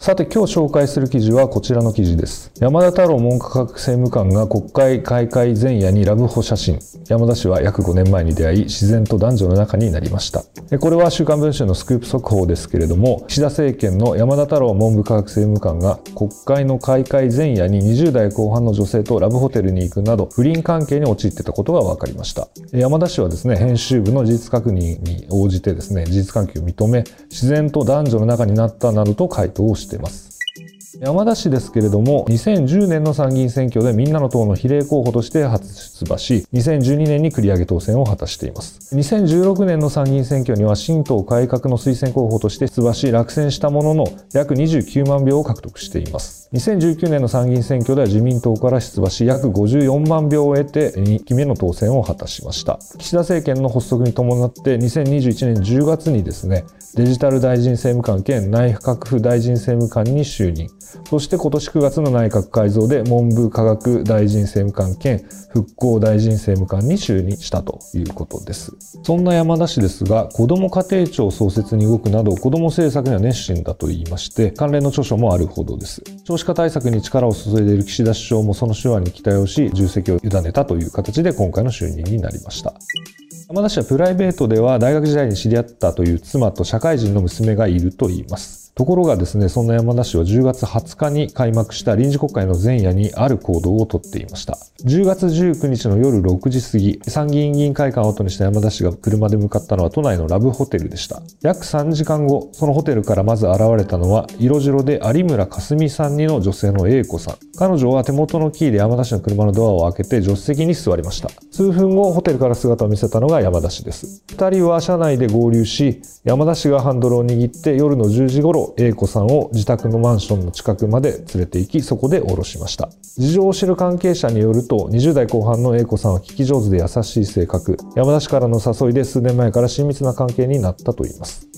さて今日紹介する記事はこちらの記事です。山田太郎文科学政務官が国会開会前夜にラブホ写真。山田氏は約5年前に出会い自然と男女の中になりました。これは週刊文春のスクープ速報ですけれども岸田政権の山田太郎文部科学政務官が国会の開会前夜に20代後半の女性とラブホテルに行くなど不倫関係に陥ってたことが分かりました。山田氏はですね編集部の事実確認に応じてですね事実関係を認め自然と男女の中になったなどと回答をしています。山田氏ですけれども、2010年の参議院選挙でみんなの党の比例候補として初出馬し、2012年に繰り上げ当選を果たしています。2016年の参議院選挙には新党改革の推薦候補として出馬し、落選したものの約29万票を獲得しています。2019年の参議院選挙では自民党から出馬し、約54万票を得て2期目の当選を果たしました。岸田政権の発足に伴って2021年10月にですね、デジタル大臣政務官兼内閣府大臣政務官に就任。そして今年9月の内閣改造で文部科学大臣政務官兼復興大臣政務官に就任したということです。そんな山田氏ですが、子ども家庭庁創設に動くなど子ども政策には熱心だと言いまして、関連の著書もあるほどです。少子化対策に力を注いでいる岸田首相もその手腕に期待をし、重責を委ねたという形で今回の就任になりました。山田氏はプライベートでは大学時代に知り合ったという妻と社会人の娘がいると言います。ところがですね、そんな山田氏は10月20日に開幕した臨時国会の前夜にある行動をとっていました。10月19日の夜6時過ぎ、参議院議員会館を後にした山田氏が車で向かったのは都内のラブホテルでした。約3時間後、そのホテルからまず現れたのは、色白で有村架純さんにの女性の A 子さん。彼女は手元のキーで山田氏の車のドアを開けて助手席に座りました。数分後、ホテルから姿を見せたのが山田氏です。二人は車内で合流し、山田氏がハンドルを握って夜の10時頃、A 子さんを自宅のマンションの近くまで連れて行き、そこで降ろしました。事情を知る関係者によると、20代後半の A 子さんは聞き上手で優しい性格、山田氏からの誘いで数年前から親密な関係になったといいます。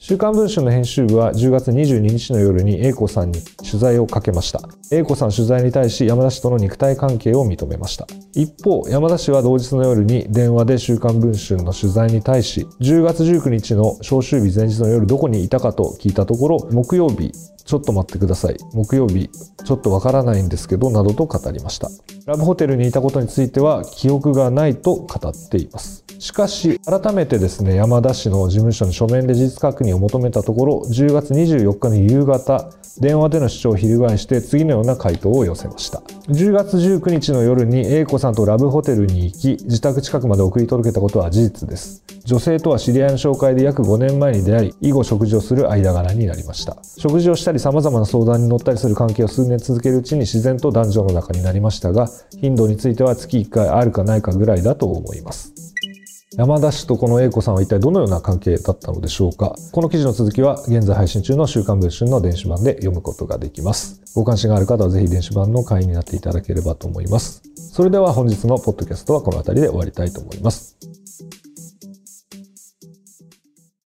週刊文春の編集部は10月22日の夜に A 子さんに取材をかけました。A 子さん取材に対し山田氏との肉体関係を認めました。一方、山田氏は同日の夜に電話で週刊文春の取材に対し、10月19日の召集日前日の夜どこにいたかと聞いたところ、木曜日、ちょっと待ってください。木曜日、ちょっとわからないんですけど、などと語りました。ラブホテルにいたことについては記憶がないと語っています。しかし、改めてですね、山田氏の事務所に書面で事実確認を求めたところ、10月24日の夕方、電話での主張を翻して次のような回答を寄せました。10月19日の夜に A 子さんとラブホテルに行き、自宅近くまで送り届けたことは事実です。女性とは知り合いの紹介で約5年前に出会い、以後食事をする間柄になりました。食事をしたり様々な相談に乗ったりする関係を数年続けるうちに自然と男女の中になりましたが、頻度については月1回あるかないかぐらいだと思います。山田氏とこの A 子さんは一体どのような関係だったのでしょうか？この記事の続きは現在配信中の週刊文春の電子版で読むことができます。ご関心がある方はぜひ電子版の会員になっていただければと思います。それでは本日のポッドキャストはこの辺りで終わりたいと思います。